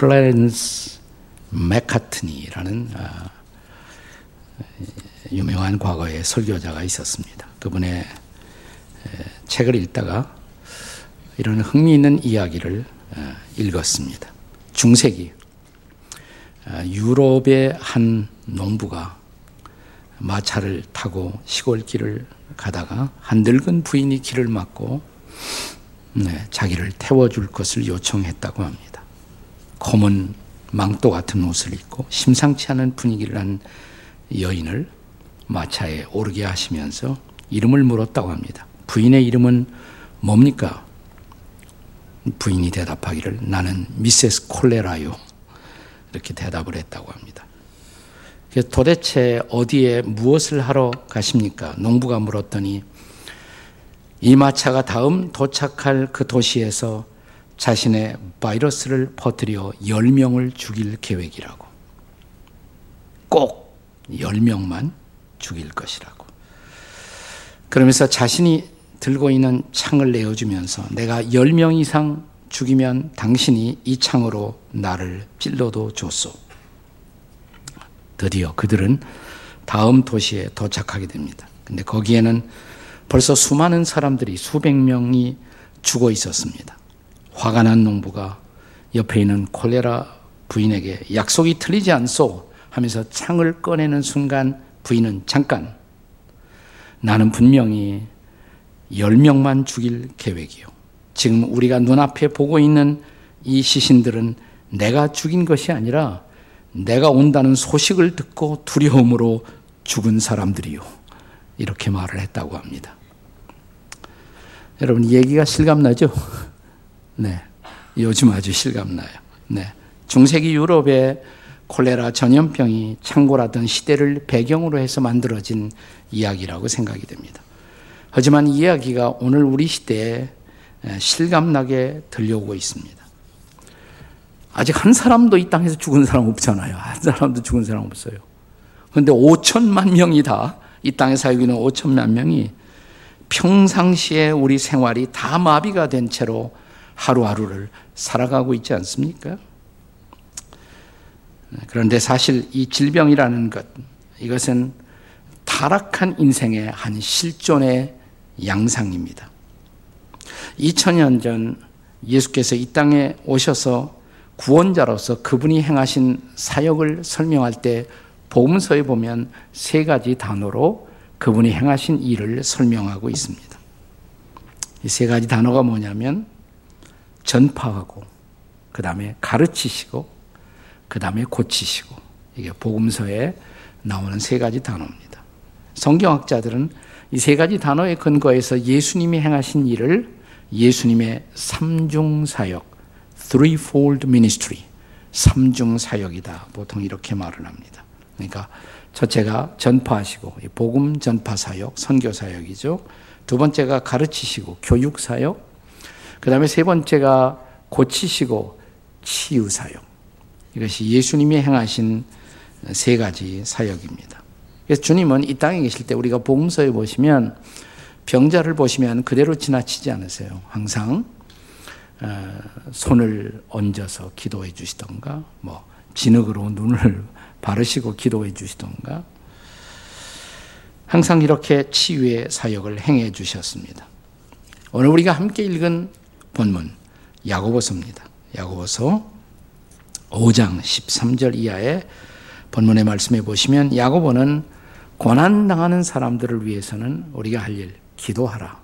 클래렌스 맥카트니라는 아, 유명한 과거의 설교자가 있었습니다. 그분의 책을 읽다가 이런 흥미있는 이야기를 어, 읽었습니다. 중세기 어, 유럽의 한 농부가 마차를 타고 시골길을 가다가 한 늙은 부인이 길을 막고 네, 자기를 태워줄 것을 요청했다고 합니다. 검은 망토 같은 옷을 입고 심상치 않은 분위기를 한 여인을 마차에 오르게 하시면서 이름을 물었다고 합니다. 부인의 이름은 뭡니까? 부인이 대답하기를 나는 미세스 콜레라요. 이렇게 대답을 했다고 합니다. 도대체 어디에 무엇을 하러 가십니까? 농부가 물었더니 이 마차가 다음 도착할 그 도시에서 자신의 바이러스를 퍼뜨려 10명을 죽일 계획이라고. 꼭 10명만 죽일 것이라고. 그러면서 자신이 들고 있는 창을 내어주면서 내가 10명 이상 죽이면 당신이 이 창으로 나를 찔러도 줬소. 드디어 그들은 다음 도시에 도착하게 됩니다. 근데 거기에는 벌써 수많은 사람들이 수백 명이 죽어 있었습니다. 화가 난 농부가 옆에 있는 콜레라 부인에게 약속이 틀리지 않소 하면서 창을 꺼내는 순간 부인은 잠깐 나는 분명히 10명만 죽일 계획이요. 지금 우리가 눈앞에 보고 있는 이 시신들은 내가 죽인 것이 아니라 내가 온다는 소식을 듣고 두려움으로 죽은 사람들이요. 이렇게 말을 했다고 합니다. 여러분, 얘기가 실감나죠? 네. 요즘 아주 실감나요. 네. 중세기 유럽의 콜레라 전염병이 창궐하던 시대를 배경으로 해서 만들어진 이야기라고 생각이 됩니다. 하지만 이 이야기가 오늘 우리 시대에 실감나게 들려오고 있습니다. 아직 한 사람도 이 땅에서 죽은 사람 없잖아요. 한 사람도 죽은 사람 없어요. 그런데 5천만 명이 다, 이 땅에 살고 있는 5천만 명이 평상시에 우리 생활이 다 마비가 된 채로 하루하루를 살아가고 있지 않습니까? 그런데 사실 이 질병이라는 것, 이것은 타락한 인생의 한 실존의 양상입니다. 2000년 전 예수께서 이 땅에 오셔서 구원자로서 그분이 행하신 사역을 설명할 때 복음서에 보면 세 가지 단어로 그분이 행하신 일을 설명하고 있습니다. 이 세 가지 단어가 뭐냐면 전파하고 그 다음에 가르치시고 그 다음에 고치시고 이게 복음서에 나오는 세 가지 단어입니다. 성경학자들은 이 세 가지 단어에 근거해서 예수님이 행하신 일을 예수님의 삼중 사역, threefold ministry, 삼중 사역이다. 보통 이렇게 말을 합니다. 그러니까 첫째가 전파하시고 복음 전파 사역, 선교 사역이죠. 두 번째가 가르치시고 교육 사역. 그 다음에 세 번째가 고치시고 치유 사역. 이것이 예수님이 행하신 세 가지 사역입니다. 그래서 주님은 이 땅에 계실 때 우리가 복음서에 보시면 병자를 보시면 그대로 지나치지 않으세요. 항상 어, 손을 얹어서 기도해 주시던가, 뭐 진흙으로 눈을 바르시고 기도해 주시던가, 항상 이렇게 치유의 사역을 행해 주셨습니다. 오늘 우리가 함께 읽은 본문 야고보서입니다. 야고보서 5장 13절 이하의 본문의 말씀에 보시면 야고보는 고난 당하는 사람들을 위해서는 우리가 할 일, 기도하라.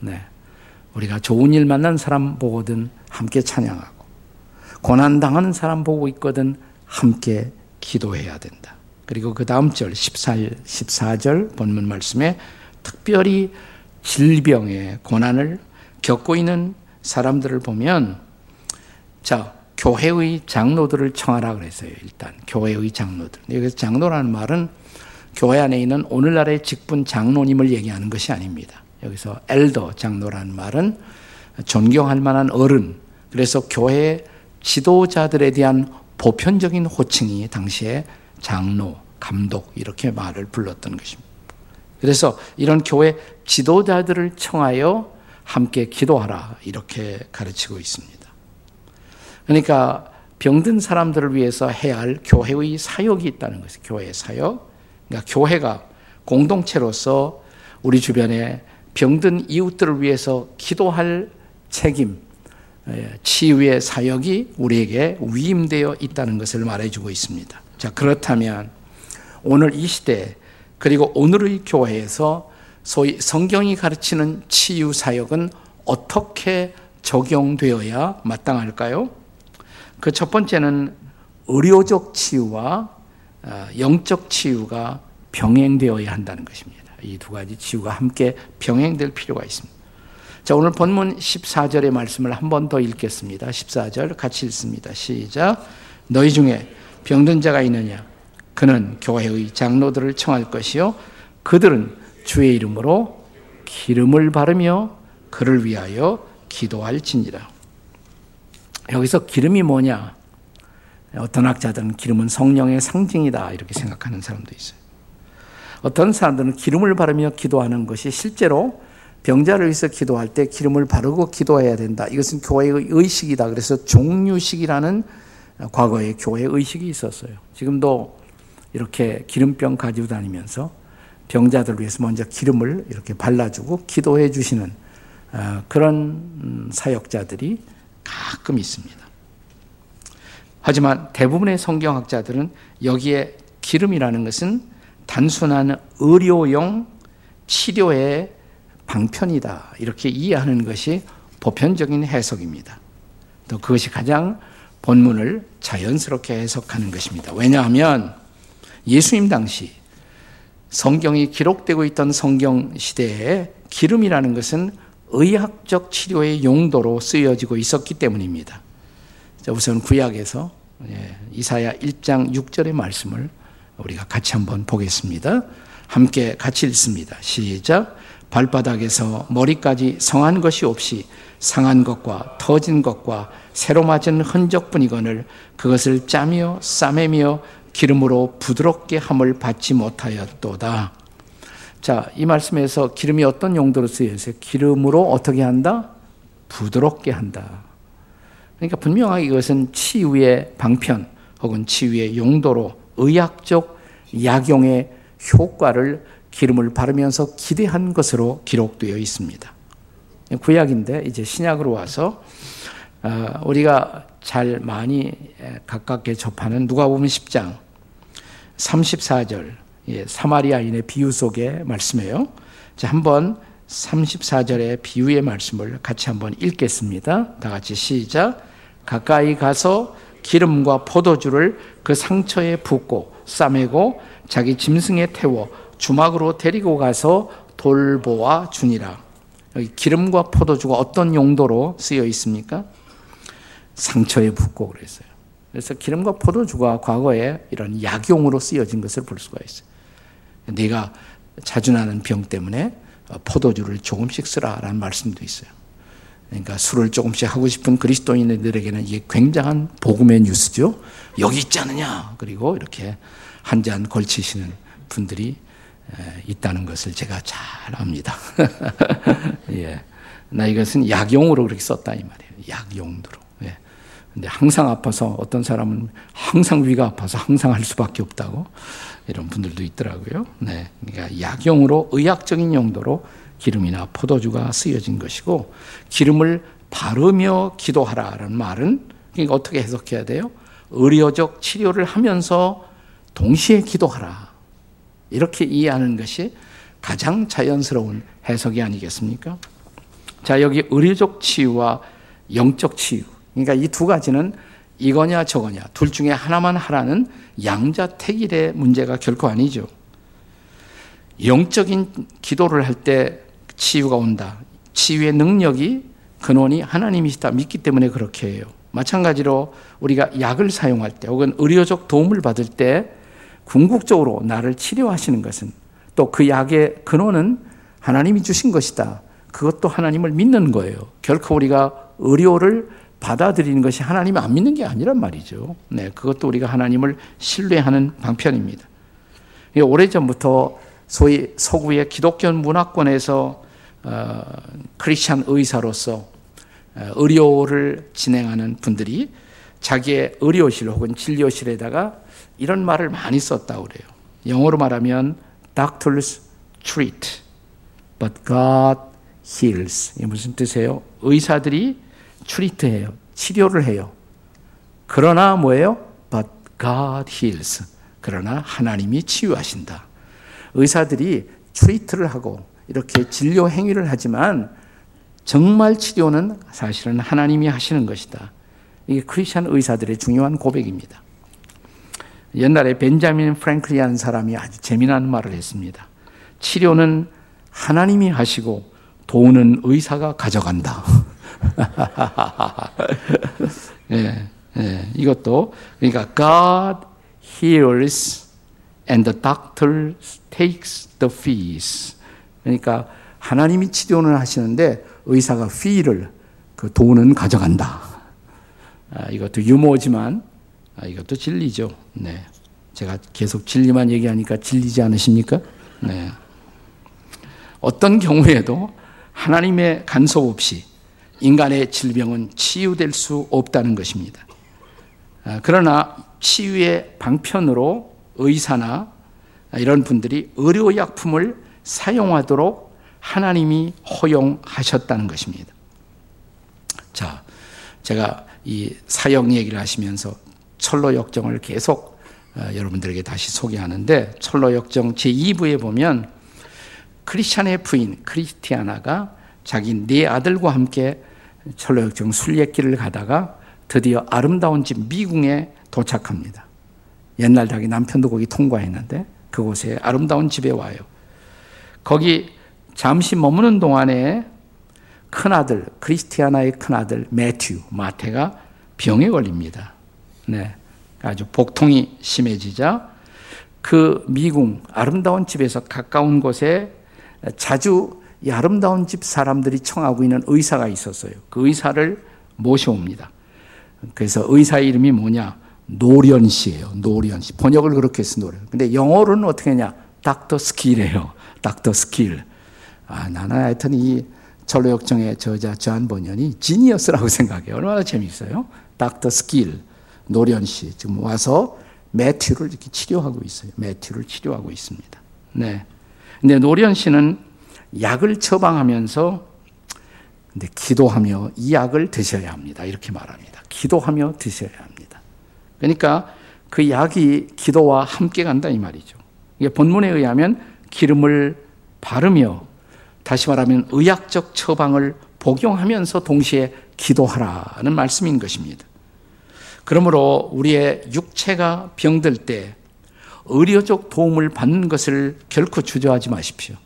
네. 우리가 좋은 일 만난 사람 보거든 함께 찬양하고, 고난 당하는 사람 보고 있거든 함께 기도해야 된다. 그리고 그 다음 절 14, 14절 본문 말씀에 특별히 질병의 고난을 겪고 있는 사람들을 보면 자, 교회의 장로들을 청하라 그랬어요. 일단 교회의 장로들. 여기서 장로라는 말은 교회 안에 있는 오늘날의 직분 장로님을 얘기하는 것이 아닙니다. 여기서 엘더 장로라는 말은 존경할 만한 어른. 그래서 교회 지도자들에 대한 보편적인 호칭이 당시에 장로, 감독 이렇게 말을 불렀던 것입니다. 그래서 이런 교회 지도자들을 청하여 함께 기도하라 이렇게 가르치고 있습니다. 그러니까 병든 사람들을 위해서 해야 할 교회의 사역이 있다는 것이죠. 교회의 사역. 그러니까 교회가 공동체로서 우리 주변에 병든 이웃들을 위해서 기도할 책임, 예, 치유의 사역이 우리에게 위임되어 있다는 것을 말해주고 있습니다. 자, 그렇다면 오늘 이 시대 그리고 오늘의 교회에서 소위 성경이 가르치는 치유 사역은 어떻게 적용되어야 마땅할까요? 그 첫 번째는 의료적 치유와 어, 영적 치유가 병행되어야 한다는 것입니다. 이 두 가지 치유가 함께 병행될 필요가 있습니다. 자, 오늘 본문 14절의 말씀을 한 번 더 읽겠습니다. 14절 같이 읽습니다. 시작. 너희 중에 병든 자가 있느냐? 그는 교회의 장로들을 청할 것이요. 그들은 주의 이름으로 기름을 바르며 그를 위하여 기도할지니라. 여기서 기름이 뭐냐? 어떤 학자들은 기름은 성령의 상징이다 이렇게 생각하는 사람도 있어요. 어떤 사람들은 기름을 바르며 기도하는 것이 실제로 병자를 위해서 기도할 때 기름을 바르고 기도해야 된다. 이것은 교회의 의식이다. 그래서 종류식이라는 과거에 교회 의식이 있었어요. 지금도 이렇게 기름병 가지고 다니면서 병자들 위해서 먼저 기름을 이렇게 발라주고 기도해 주시는 어, 그런 음, 사역자들이 가끔 있습니다. 하지만 대부분의 성경학자들은 여기에 기름이라는 것은 단순한 의료용 치료의 방편이다. 이렇게 이해하는 것이 보편적인 해석입니다. 또 그것이 가장 본문을 자연스럽게 해석하는 것입니다. 왜냐하면 예수님 당시 성경이 기록되고 있던 성경 시대에 기름이라는 것은 의학적 치료의 용도로 쓰여지고 있었기 때문입니다. 우선 구약에서 예, 이사야 1장 6절의 말씀을 우리가 같이 한번 보겠습니다. 함께 같이 읽습니다. 시작. 발바닥에서 머리까지 성한 것이 없이 상한 것과 터진 것과 새로 맞은 흔적뿐이거늘 그것을 짜며 싸매며 기름으로 부드럽게 함을 받지 못하였도다. 자, 이 말씀에서 기름이 어떤 용도로 쓰여 있어요? 기름으로 어떻게 한다? 부드럽게 한다. 그러니까 분명하게 이것은 치유의 방편 혹은 치유의 용도로 의학적 약용의 효과를 기름을 바르면서 기대한 것으로 기록되어 있습니다. 구약인데 이제 신약으로 와서 어, 우리가 잘 많이 가깝게 접하는 누가복음 10장 34절 예, 사마리아인의 비유 속의 말씀이에요. 자, 한번 34절의 비유의 말씀을 같이 한번 읽겠습니다. 다 같이 시작. 가까이 가서 기름과 포도주를 그 상처에 붓고 싸매고 자기 짐승에 태워 주막으로 데리고 가서 돌보아 주니라. 여기 기름과 포도주가 어떤 용도로 쓰여 있습니까? 상처에 붓고 그랬어요. 그래서 기름과 포도주가 과거에 이런 약용으로 쓰여진 것을 볼 수가 있어요. 내가 자주 나는 병 때문에 포도주를 조금씩 쓰라라는 말씀도 있어요. 그러니까 술을 조금씩 하고 싶은 그리스도인들에게는 이게 굉장한 복음의 뉴스죠. 여기 있지 않느냐. 그리고 이렇게 한 잔 걸치시는 분들이 있다는 것을 제가 잘 압니다. 예. 나 이것은 약용으로 그렇게 썼다 이 말이에요. 약용도로. 예. 근데 항상 아파서 어떤 사람은 항상 위가 아파서 항상 할 수밖에 없다고 이런 분들도 있더라고요. 네. 그러니까 약용으로 의학적인 용도로 기름이나 포도주가 쓰여진 것이고 기름을 바르며 기도하라라는 말은 그러니까 어떻게 해석해야 돼요? 의료적 치료를 하면서 동시에 기도하라. 이렇게 이해하는 것이 가장 자연스러운 해석이 아니겠습니까? 자, 여기 의료적 치유와 영적 치유. 그러니까 이 두 가지는 이거냐 저거냐 둘 중에 하나만 하라는 양자택일의 문제가 결코 아니죠. 영적인 기도를 할 때 치유가 온다. 치유의 능력이 근원이 하나님이시다 믿기 때문에 그렇게 해요. 마찬가지로 우리가 약을 사용할 때 혹은 의료적 도움을 받을 때 궁극적으로 나를 치료하시는 것은 또 그 약의 근원은 하나님이 주신 것이다. 그것도 하나님을 믿는 거예요. 결코 우리가 의료를 받아들이는 것이 하나님을 안 믿는 게 아니란 말이죠. 네, 그것도 우리가 하나님을 신뢰하는 방편입니다. 오래전부터 소위 서구의 기독교 문화권에서 어, 크리스찬 의사로서 어, 의료를 진행하는 분들이 자기의 의료실 혹은 진료실에다가 이런 말을 많이 썼다고 그래요. 영어로 말하면 doctors treat, but God heals. 이게 무슨 뜻이에요? 의사들이 트리트해요. 치료를 해요. 그러나 뭐예요? But God heals. 그러나 하나님이 치유하신다. 의사들이 트리트를 하고 이렇게 진료 행위를 하지만 정말 치료는 사실은 하나님이 하시는 것이다. 이게 크리스천 의사들의 중요한 고백입니다. 옛날에 벤자민 프랭클리한 사람이 아주 재미난 말을 했습니다. 치료는 하나님이 하시고 돈은 의사가 가져간다. 예, 예, 이것도 그러니까 God heals and the doctor takes the fees. 그러니까 하나님이 치료는 하시는데 의사가 fee를 그 돈은 가져간다. 아, 이것도 유머지만 아, 이것도 진리죠. 네. 제가 계속 진리만 얘기하니까 진리지 않으십니까? 네. 어떤 경우에도 하나님의 간섭 없이 인간의 질병은 치유될 수 없다는 것입니다. 아, 그러나 치유의 방편으로 의사나 이런 분들이 의료약품을 사용하도록 하나님이 허용하셨다는 것입니다. 자, 제가 이 사역 얘기를 하시면서 철로 역정을 계속 어, 여러분들에게 다시 소개하는데 철로 역정 제2부에 보면 크리스찬의 부인 크리스티아나가 자기 네 아들과 함께 철로 역정 순례길을 가다가 드디어 아름다운 집 미궁에 도착합니다. 옛날 자기 남편도 거기 통과했는데 그곳에 아름다운 집에 와요. 거기 잠시 머무는 동안에 큰아들 크리스티아나의 큰아들 매튜 마테가 병에 걸립니다. 네. 아주 복통이 심해지자 그 미궁 아름다운 집에서 가까운 곳에 자주 이 아름다운 집 사람들이 청하고 있는 의사가 있었어요. 그 의사를 모셔옵니다. 그래서 의사의 이름이 뭐냐? 노련 씨예요. 노련 씨. 번역을 그렇게 해서 노련. 근데 영어로는 어떻게 하냐? Doctor Skill이에요. Doctor Skill. 아, 나는 하여튼 이 천로역정의 저자 존 번연이 genius라고 생각해요. 얼마나 재밌어요? 닥터 스킬. 노련 씨 지금 와서 매튜를 이렇게 치료하고 있어요. 매튜를 치료하고 있습니다. 네. 근데 노련 씨는 약을 처방하면서 근데 기도하며 이 약을 드셔야 합니다. 이렇게 말합니다. 기도하며 드셔야 합니다. 그러니까 그 약이 기도와 함께 간다 이 말이죠. 이게 본문에 의하면 기름을 바르며 다시 말하면 의학적 처방을 복용하면서 동시에 기도하라는 말씀인 것입니다. 그러므로 우리의 육체가 병들 때 의료적 도움을 받는 것을 결코 주저하지 마십시오.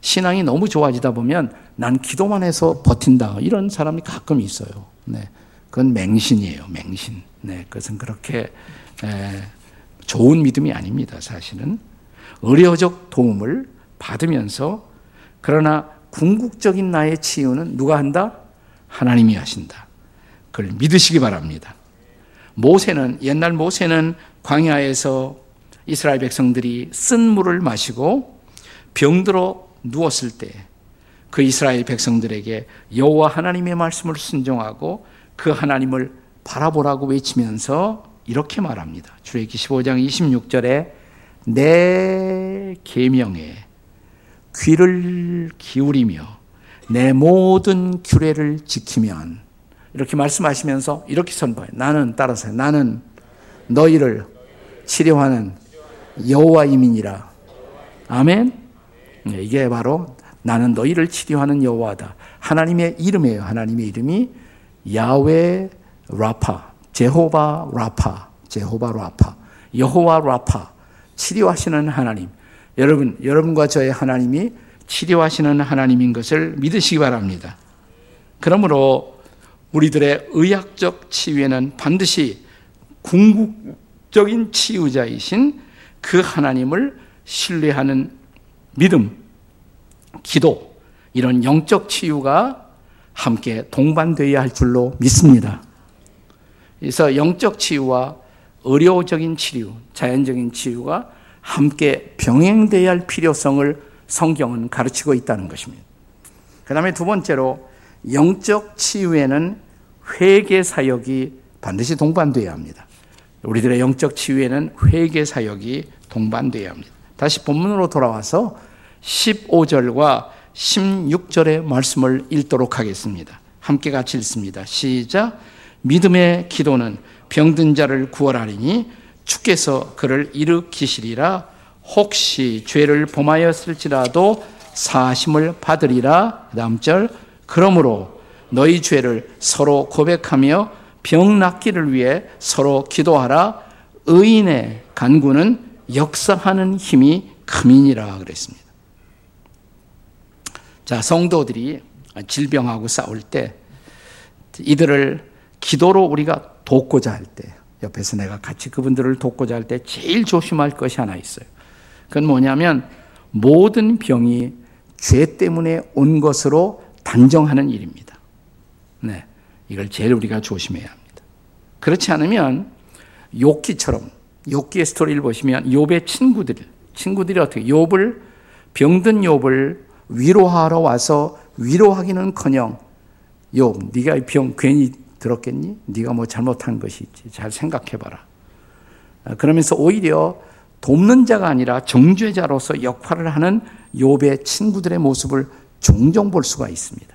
신앙이 너무 좋아지다 보면 난 기도만 해서 버틴다. 이런 사람이 가끔 있어요. 네. 그건 맹신이에요. 맹신. 네. 그것은 그렇게 에, 좋은 믿음이 아닙니다. 사실은. 의료적 도움을 받으면서 그러나 궁극적인 나의 치유는 누가 한다? 하나님이 하신다. 그걸 믿으시기 바랍니다. 모세는 옛날 모세는 광야에서 이스라엘 백성들이 쓴 물을 마시고 병들어 누웠을 때 그 이스라엘 백성들에게 여호와 하나님의 말씀을 순종하고 그 하나님을 바라보라고 외치면서 이렇게 말합니다. 출애굽기 15장 26절에 내 계명에 귀를 기울이며 내 모든 규례를 지키면 이렇게 말씀하시면서 이렇게 선포해요. 나는 따라서 나는 너희를 치료하는 여호와임이니라. 아멘. 네, 이게 바로 나는 너희를 치료하는 여호와다. 하나님의 이름이에요. 하나님의 이름이 야외 라파, 제호바 라파, 제호바 라파, 여호와 라파, 치료하시는 하나님. 여러분, 여러분과 저의 하나님이 치료하시는 하나님인 것을 믿으시기 바랍니다. 그러므로 우리들의 의학적 치유에는 반드시 궁극적인 치유자이신 그 하나님을 신뢰하는 믿음, 기도, 이런 영적 치유가 함께 동반되어야 할 줄로 믿습니다. 그래서 영적 치유와 의료적인 치유, 자연적인 치유가 함께 병행되어야 할 필요성을 성경은 가르치고 있다는 것입니다. 그 다음에 두 번째로 영적 치유에는 회개 사역이 반드시 동반돼야 합니다. 우리들의 영적 치유에는 회개 사역이 동반돼야 합니다. 다시 본문으로 돌아와서 15절과 16절의 말씀을 읽도록 하겠습니다. 함께 같이 읽습니다. 시작. 믿음의 기도는 병든 자를 구원하리니 주께서 그를 일으키시리라 혹시 죄를 범하였을지라도 사심을 받으리라. 다음 절. 그러므로 너희 죄를 서로 고백하며 병 낫기를 위해 서로 기도하라. 의인의 간구는 역사하는 힘이 크민이라 그랬습니다. 자, 성도들이 질병하고 싸울 때 이들을 기도로 우리가 돕고자 할 때, 옆에서 내가 같이 그분들을 돕고자 할 때 제일 조심할 것이 하나 있어요. 그건 뭐냐면 모든 병이 죄 때문에 온 것으로 단정하는 일입니다. 네. 이걸 제일 우리가 조심해야 합니다. 그렇지 않으면 욕기처럼 욥기의 스토리를 보시면 욥의 친구들 친구들이 어떻게 욥을 병든 욥을 위로하러 와서 위로하기는커녕 욥 네가 병 괜히 들었겠니? 네가 뭐 잘못한 것이 있지. 잘 생각해 봐라. 아, 그러면서 오히려 돕는 자가 아니라 정죄자로서 역할을 하는 욥의 친구들의 모습을 종종 볼 수가 있습니다.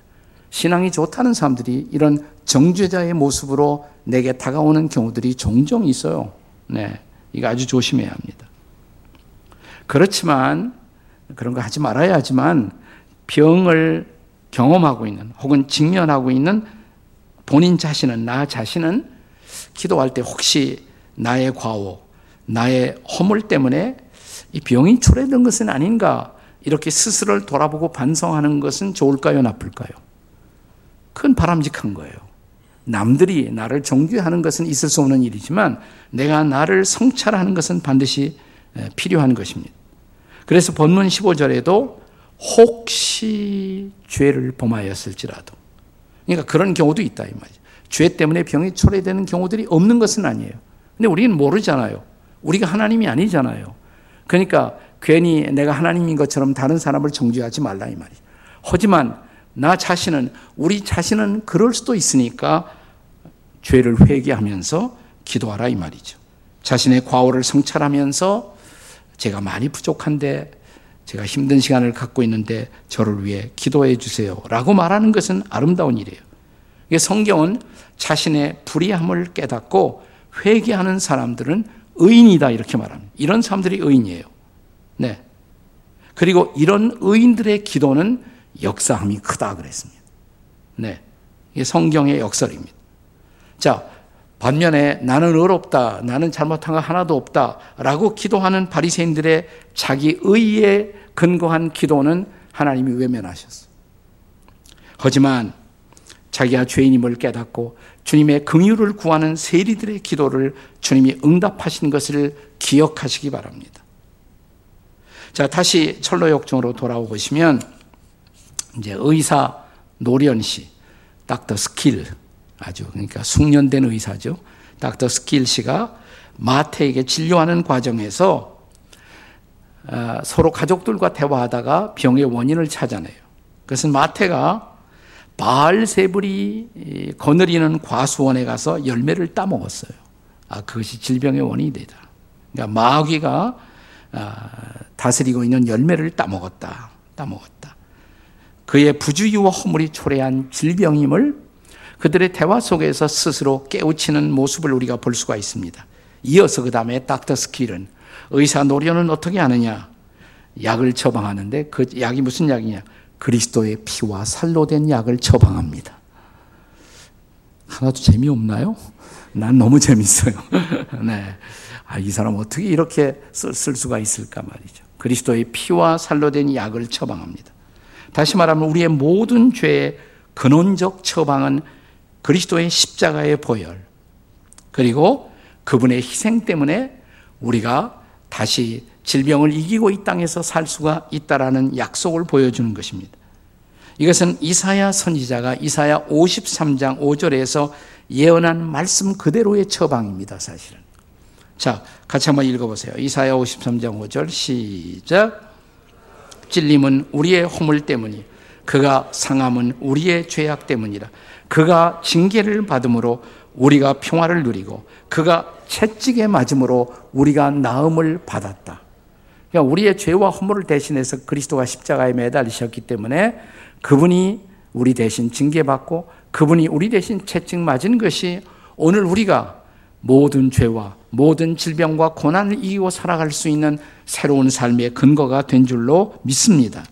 신앙이 좋다는 사람들이 이런 정죄자의 모습으로 내게 다가오는 경우들이 종종 있어요. 네. 이거 아주 조심해야 합니다. 그렇지만 그런 거 하지 말아야 하지만 병을 경험하고 있는 혹은 직면하고 있는 본인 자신은 나 자신은 기도할 때 혹시 나의 과오, 나의 허물 때문에 이 병이 초래된 것은 아닌가 이렇게 스스로를 돌아보고 반성하는 것은 좋을까요, 나쁠까요? 큰 바람직한 거예요. 남들이 나를 정죄하는 것은 있을 수 없는 일이지만 내가 나를 성찰하는 것은 반드시 필요한 것입니다. 그래서 본문 15절에도 혹시 죄를 범하였을지라도 그러니까 그런 경우도 있다 이 말이죠. 죄 때문에 병이 초래되는 경우들이 없는 것은 아니에요. 근데 우리는 모르잖아요. 우리가 하나님이 아니잖아요. 그러니까 괜히 내가 하나님인 것처럼 다른 사람을 정죄하지 말라 이 말이죠. 하지만 나 자신은 우리 자신은 그럴 수도 있으니까 죄를 회개하면서 기도하라 이 말이죠. 자신의 과오를 성찰하면서 제가 많이 부족한데 제가 힘든 시간을 갖고 있는데 저를 위해 기도해 주세요. 라고 말하는 것은 아름다운 일이에요. 성경은 자신의 불의함을 깨닫고 회개하는 사람들은 의인이다 이렇게 말합니다. 이런 사람들이 의인이에요. 네. 그리고 이런 의인들의 기도는 역사함이 크다 그랬습니다. 네. 이게 성경의 역설입니다. 자, 반면에 나는 어렵다, 나는 잘못한 거 하나도 없다 라고 기도하는 바리새인들의 자기 의에 근거한 기도는 하나님이 외면하셨어. 하지만 자기가 죄인임을 깨닫고 주님의 긍휼을 구하는 세리들의 기도를 주님이 응답하신 것을 기억하시기 바랍니다. 자, 다시 천로 역정으로 돌아오 보시면 이제 의사 노련 씨, Doctor Skill 아주 그러니까 숙련된 의사죠. Doctor Skill 씨가 마태에게 진료하는 과정에서 아, 서로 가족들과 대화하다가 병의 원인을 찾아내요. 그것은 마태가 바알세불이 거느리는 과수원에 가서 열매를 따먹었어요. 아, 그것이 질병의 원인이 되다. 그러니까 마귀가 아, 다스리고 있는 열매를 따먹었다. 따먹었다. 그의 부주의와 허물이 초래한 질병임을 그들의 대화 속에서 스스로 깨우치는 모습을 우리가 볼 수가 있습니다. 이어서 그 다음에 닥터 스킬은 의사 노련은 어떻게 하느냐? 약을 처방하는데 그 약이 무슨 약이냐? 그리스도의 피와 살로 된 약을 처방합니다. 하나도 재미없나요? 난 너무 재밌어요. 네. 아, 이 사람 어떻게 이렇게 쓸, 쓸 수가 있을까 말이죠. 그리스도의 피와 살로 된 약을 처방합니다. 다시 말하면 우리의 모든 죄의 근원적 처방은 그리스도의 십자가의 보혈, 그리고 그분의 희생 때문에 우리가 다시 질병을 이기고 이 땅에서 살 수가 있다라는 약속을 보여주는 것입니다. 이것은 이사야 선지자가 이사야 53장 5절에서 예언한 말씀 그대로의 처방입니다, 사실은. 자, 같이 한번 읽어보세요. 이사야 53장 5절 시작. 찔림은 우리의 허물 때문이, 그가 상함은 우리의 죄악 때문이라. 그가 징계를 받음으로 우리가 평화를 누리고 그가 채찍에 맞음으로 우리가 나음을 받았다. 그러니까 우리의 죄와 허물을 대신해서 그리스도가 십자가에 매달리셨기 때문에 그분이 우리 대신 징계받고 그분이 우리 대신 채찍 맞은 것이 오늘 우리가 모든 죄와 모든 질병과 고난을 이기고 살아갈 수 있는 새로운 삶의 근거가 된 줄로 믿습니다.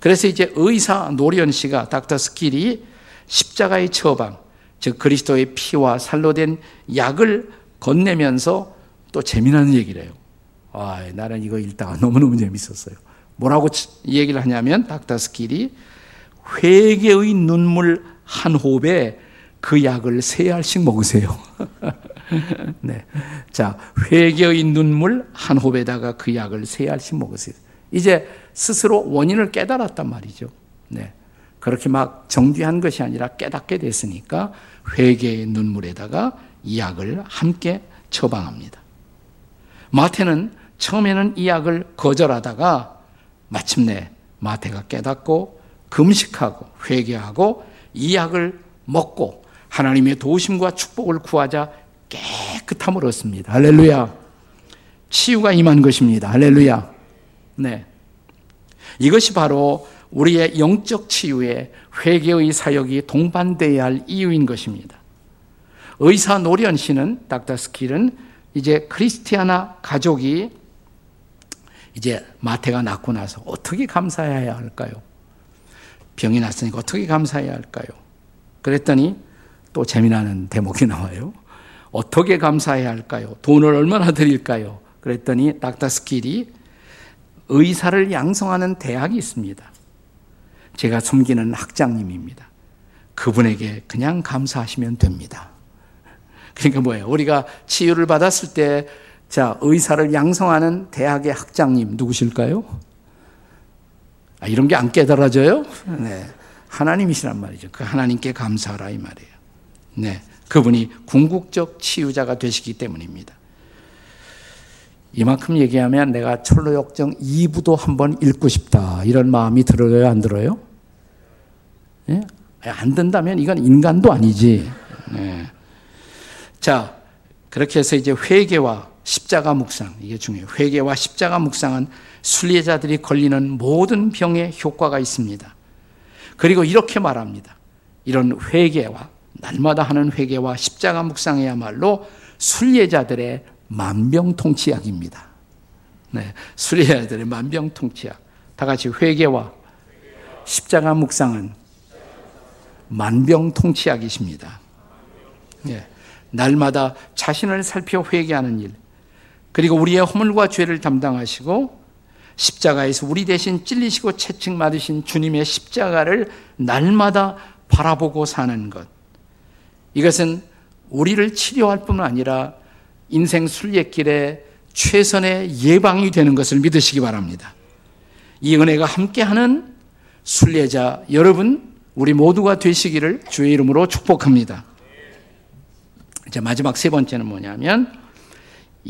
그래서 이제 의사 노련 씨가 Doctor Skill이 십자가의 처방, 즉 그리스도의 피와 살로 된 약을 건네면서 또 재미나는 얘기를 해요. 아, 나는 이거 읽다가 너무너무 재밌었어요. 뭐라고 얘기를 하냐면 Doctor Skill이 회개의 눈물 한 호흡에 그 약을 세 알씩 먹으세요. 네. 자, 회개의 눈물 한 호흡에다가 그 약을 세 알씩 먹으세요. 이제 스스로 원인을 깨달았단 말이죠. 네. 그렇게 막 정죄한 것이 아니라 깨닫게 됐으니까 회개의 눈물에다가 이 약을 함께 처방합니다. 마태는 처음에는 이 약을 거절하다가 마침내 마태가 깨닫고 금식하고 회개하고 이 약을 먹고 하나님의 도심과 축복을 구하자 깨끗함을 얻습니다. 할렐루야. 치유가 임한 것입니다. 할렐루야. 네. 이것이 바로 우리의 영적 치유에 회개의 사역이 동반되어야 할 이유인 것입니다. 의사 노련 씨는 닥터 스킬은 이제 크리스티아나 가족이 이제 마태가 낫고 나서 어떻게 감사해야 할까요? 병이 나았으니까 어떻게 감사해야 할까요? 그랬더니 또 재미나는 대목이 나와요. 어떻게 감사해야 할까요? 돈을 얼마나 드릴까요? 그랬더니 닥터 스킬이 의사를 양성하는 대학이 있습니다. 제가 섬기는 학장님입니다. 그분에게 그냥 감사하시면 됩니다. 그러니까 뭐예요? 우리가 치유를 받았을 때, 자, 의사를 양성하는 대학의 학장님 누구실까요? 아, 이런 게 안 깨달아져요? 네. 하나님이시란 말이죠. 그 하나님께 감사하라 이 말이에요. 네. 그분이 궁극적 치유자가 되시기 때문입니다. 이만큼 얘기하면 내가 철로역정 2부도 한번 읽고 싶다. 이런 마음이 들어요, 안 들어요? 예? 안 된다면 이건 인간도 아니지. 예. 자, 그렇게 해서 이제 회개와 십자가 묵상, 이게 중요해요. 회개와 십자가 묵상은 순례자들이 걸리는 모든 병에 효과가 있습니다. 그리고 이렇게 말합니다. 이런 회개와 날마다 하는 회개와 십자가 묵상이야말로 순례자들의 만병통치약입니다. 네, 순례자들의 만병통치약. 다 같이 회개와 십자가 묵상은 만병통치약이십니다. 네, 날마다 자신을 살펴 회개하는 일, 그리고 우리의 허물과 죄를 담당하시고 십자가에서 우리 대신 찔리시고 채찍 맞으신 주님의 십자가를 날마다 바라보고 사는 것. 이것은 우리를 치료할 뿐 아니라 인생 순례길에 최선의 예방이 되는 것을 믿으시기 바랍니다. 이 은혜가 함께하는 순례자 여러분, 우리 모두가 되시기를 주의 이름으로 축복합니다. 이제 마지막 세 번째는 뭐냐면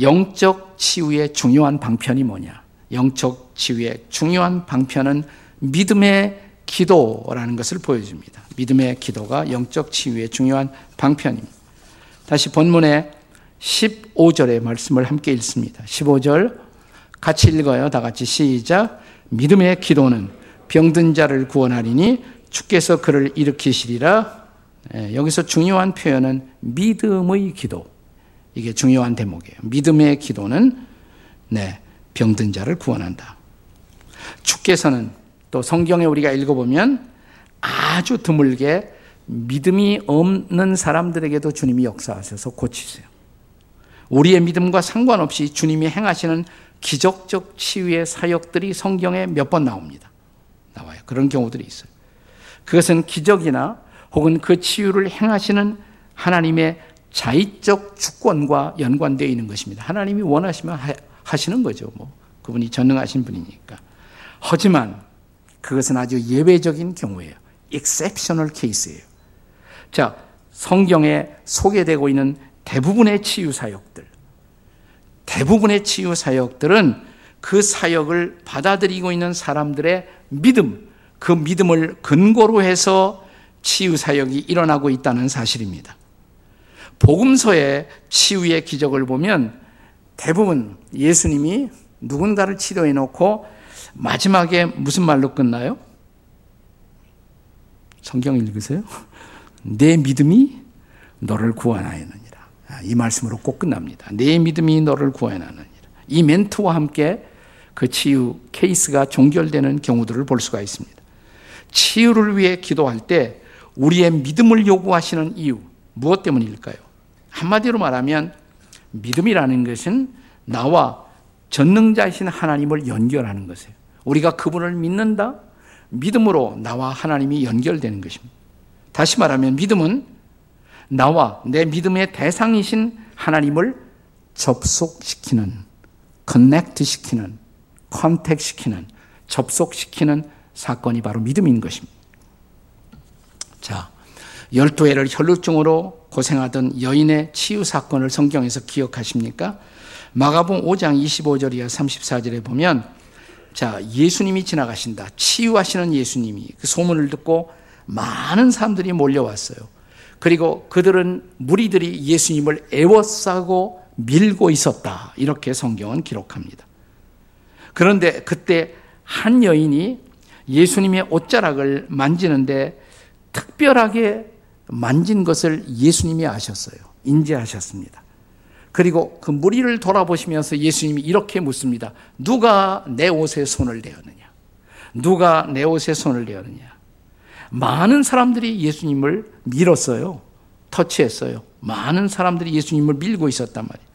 영적 치유의 중요한 방편이 뭐냐? 영적 치유의 중요한 방편은 믿음의 기도라는 것을 보여줍니다. 믿음의 기도가 영적 치유의 중요한 방편입니다. 다시 본문의 15절의 말씀을 함께 읽습니다. 15절 같이 읽어요. 다 같이 시작. 믿음의 기도는 병든 자를 구원하리니 주께서 그를 일으키시리라. 예, 여기서 중요한 표현은 믿음의 기도. 이게 중요한 대목이에요. 믿음의 기도는 네, 병든 자를 구원한다. 주께서는 또 성경에 우리가 읽어보면 아주 드물게 믿음이 없는 사람들에게도 주님이 역사하셔서 고치세요. 우리의 믿음과 상관없이 주님이 행하시는 기적적 치유의 사역들이 성경에 몇 번 나옵니다. 나와요. 그런 경우들이 있어요. 그것은 기적이나 혹은 그 치유를 행하시는 하나님의 자의적 주권과 연관되어 있는 것입니다. 하나님이 원하시면 하시는 거죠. 뭐 그분이 전능하신 분이니까. 하지만 그것은 아주 예외적인 경우예요. exceptional case예요. 자, 성경에 소개되고 있는 대부분의 치유 사역들, 대부분의 치유 사역들은 그 사역을 받아들이고 있는 사람들의 믿음, 그 믿음을 근거로 해서 치유 사역이 일어나고 있다는 사실입니다. 복음서의 치유의 기적을 보면 대부분 예수님이 누군가를 치료해 놓고 마지막에 무슨 말로 끝나요? 성경 읽으세요? 내 믿음이 너를 구원하였느니라. 아, 이 말씀으로 꼭 끝납니다. 내 믿음이 너를 구원하느니라. 이 멘트와 함께 그 치유 케이스가 종결되는 경우들을 볼 수가 있습니다. 치유를 위해 기도할 때 우리의 믿음을 요구하시는 이유 무엇 때문일까요? 한마디로 말하면 믿음이라는 것은 나와 전능자이신 하나님을 연결하는 것이에요. 우리가 그분을 믿는다? 믿음으로 나와 하나님이 연결되는 것입니다. 다시 말하면 믿음은 나와 내 믿음의 대상이신 하나님을 접속시키는, 커넥트 시키는, 컨택 시키는, 접속시키는 사건이 바로 믿음인 것입니다. 자, 열두 해를 혈루증으로 고생하던 여인의 치유 사건을 성경에서 기억하십니까? 마가복음 5장 25절 이하 34절에 보면 자, 예수님이 지나가신다. 치유하시는 예수님이 그 소문을 듣고 많은 사람들이 몰려왔어요. 그리고 그들은 무리들이 예수님을 애워싸고 밀고 있었다. 이렇게 성경은 기록합니다. 그런데 그때 한 여인이 예수님의 옷자락을 만지는데 특별하게 만진 것을 예수님이 아셨어요. 인지하셨습니다. 그리고 그 무리를 돌아보시면서 예수님이 이렇게 묻습니다. 누가 내 옷에 손을 대었느냐? 누가 내 옷에 손을 대었느냐? 많은 사람들이 예수님을 밀었어요. 터치했어요. 많은 사람들이 예수님을 밀고 있었단 말이에요.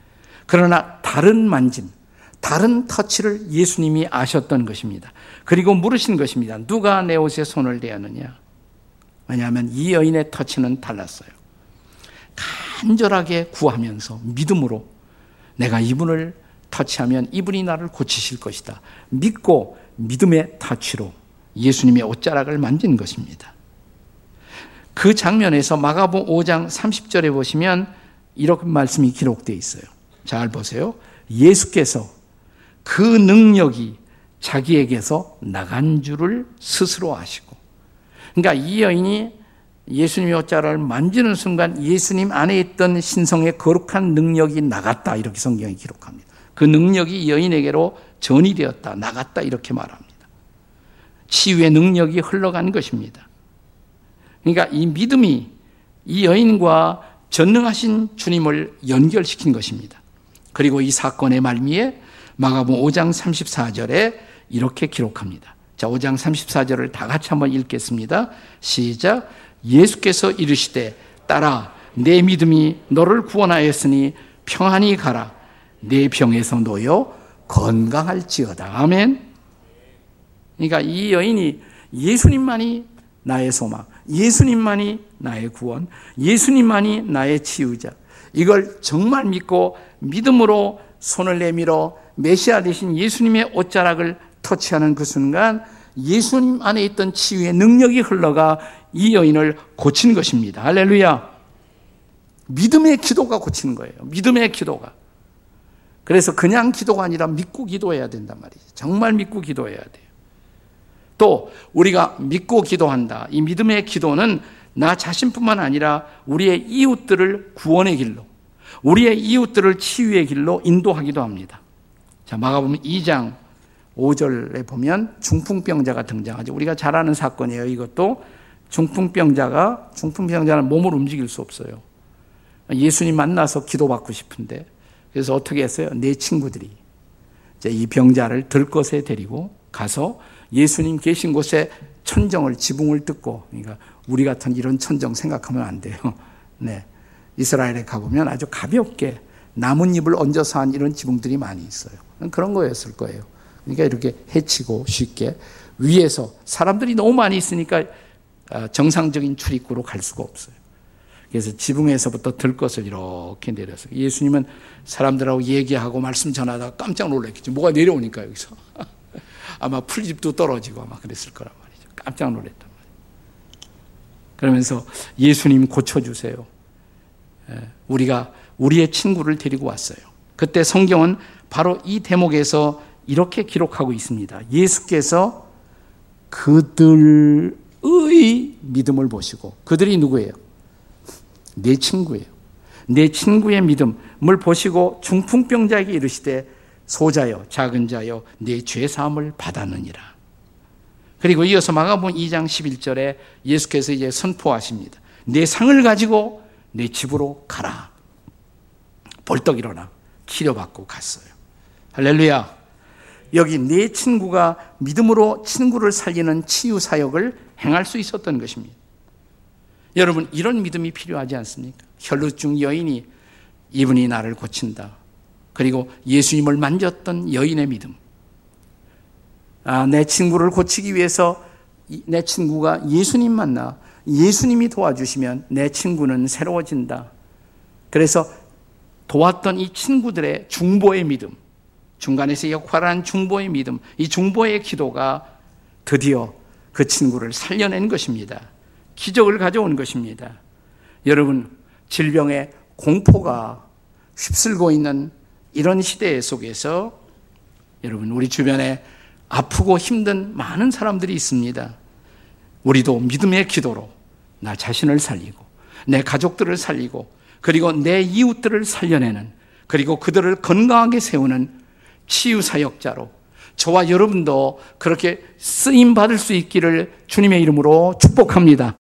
그러나 다른 만짐, 다른 터치를 예수님이 아셨던 것입니다. 그리고 물으신 것입니다. 누가 내 옷에 손을 대었느냐? 왜냐하면 이 여인의 터치는 달랐어요. 간절하게 구하면서 믿음으로 내가 이분을 터치하면 이분이 나를 고치실 것이다. 믿고 믿음의 터치로 예수님의 옷자락을 만진 것입니다. 그 장면에서 마가복 5장 30절에 보시면 이렇게 말씀이 기록되어 있어요. 잘 보세요. 예수께서 그 능력이 자기에게서 나간 줄을 스스로 아시고. 그러니까 이 여인이 예수님의 옷자락을 만지는 순간 예수님 안에 있던 신성의 거룩한 능력이 나갔다. 이렇게 성경이 기록합니다. 그 능력이 여인에게로 전이 되었다. 나갔다. 이렇게 말합니다. 치유의 능력이 흘러간 것입니다. 그러니까 이 믿음이 이 여인과 전능하신 주님을 연결시킨 것입니다. 그리고 이 사건의 말미에 마가복음 5장 34절에 이렇게 기록합니다. 자, 5장 34절을 다 같이 한번 읽겠습니다. 시작. 예수께서 이르시되 따라 내 믿음이 너를 구원하였으니 평안히 가라. 내 병에서 놓여 건강할지어다. 아멘. 그러니까 이 여인이 예수님만이 나의 소망, 예수님만이 나의 구원, 예수님만이 나의 치유자. 이걸 정말 믿고 믿음으로 손을 내밀어 메시아 되신 예수님의 옷자락을 터치하는 그 순간 예수님 안에 있던 치유의 능력이 흘러가 이 여인을 고친 것입니다. 할렐루야. 믿음의 기도가 고치는 거예요. 믿음의 기도가. 그래서 그냥 기도가 아니라 믿고 기도해야 된단 말이죠. 정말 믿고 기도해야 돼요. 또 우리가 믿고 기도한다. 이 믿음의 기도는 나 자신뿐만 아니라 우리의 이웃들을 구원의 길로, 우리의 이웃들을 치유의 길로 인도하기도 합니다. 자, 마가복음 2장 5절에 보면 중풍병자가 등장하죠. 우리가 잘 아는 사건이에요. 이것도 중풍병자가 중풍병자는 몸을 움직일 수 없어요. 예수님 만나서 기도받고 싶은데 그래서 어떻게 했어요? 내 친구들이 이제 이 병자를 들것에 데리고 가서 예수님 계신 곳에 천정을 지붕을 뜯고 그러니까 우리 같은 이런 천정 생각하면 안 돼요. 네. 이스라엘에 가보면 아주 가볍게 나뭇잎을 얹어서 한 이런 지붕들이 많이 있어요. 그런 거였을 거예요. 그러니까 이렇게 해치고 쉽게 위에서 사람들이 너무 많이 있으니까 아, 정상적인 출입구로 갈 수가 없어요. 그래서 지붕에서부터 들 것을 이렇게 내려서 예수님은 사람들하고 얘기하고 말씀 전하다가 깜짝 놀랐겠죠. 뭐가 내려오니까 여기서. 아마 풀집도 떨어지고 아마 그랬을 거란 말이죠. 깜짝 놀랐단 말이에요. 그러면서 예수님 고쳐주세요. 예, 우리가 우리의 친구를 데리고 왔어요. 그때 성경은 바로 이 대목에서 이렇게 기록하고 있습니다. 예수께서 그들의 믿음을 보시고 그들이 누구예요? 내 친구예요. 내 친구의 믿음을 보시고 중풍병자에게 이르시되 소자여 작은 자여 내 죄 사함을 받았느니라. 그리고 이어서 마가복음 2장 11절에 예수께서 이제 선포하십니다. 내 상을 가지고 내 집으로 가라. 벌떡 일어나 치료받고 갔어요. 할렐루야. 여기 내 친구가 믿음으로 친구를 살리는 치유 사역을 행할 수 있었던 것입니다. 여러분, 이런 믿음이 필요하지 않습니까? 혈루증 여인이 이분이 나를 고친다. 그리고 예수님을 만졌던 여인의 믿음. 아, 내 친구를 고치기 위해서 내 친구가 예수님 만나 예수님이 도와주시면 내 친구는 새로워진다. 그래서 도왔던 이 친구들의 중보의 믿음, 중간에서 역할한 중보의 믿음, 이 중보의 기도가 드디어 그 친구를 살려낸 것입니다. 기적을 가져온 것입니다. 여러분, 질병의 공포가 휩쓸고 있는 이런 시대 속에서 여러분, 우리 주변에 아프고 힘든 많은 사람들이 있습니다. 우리도 믿음의 기도로 나 자신을 살리고, 내 가족들을 살리고, 그리고 내 이웃들을 살려내는, 그리고 그들을 건강하게 세우는 치유 사역자로 저와 여러분도 그렇게 쓰임 받을 수 있기를 주님의 이름으로 축복합니다.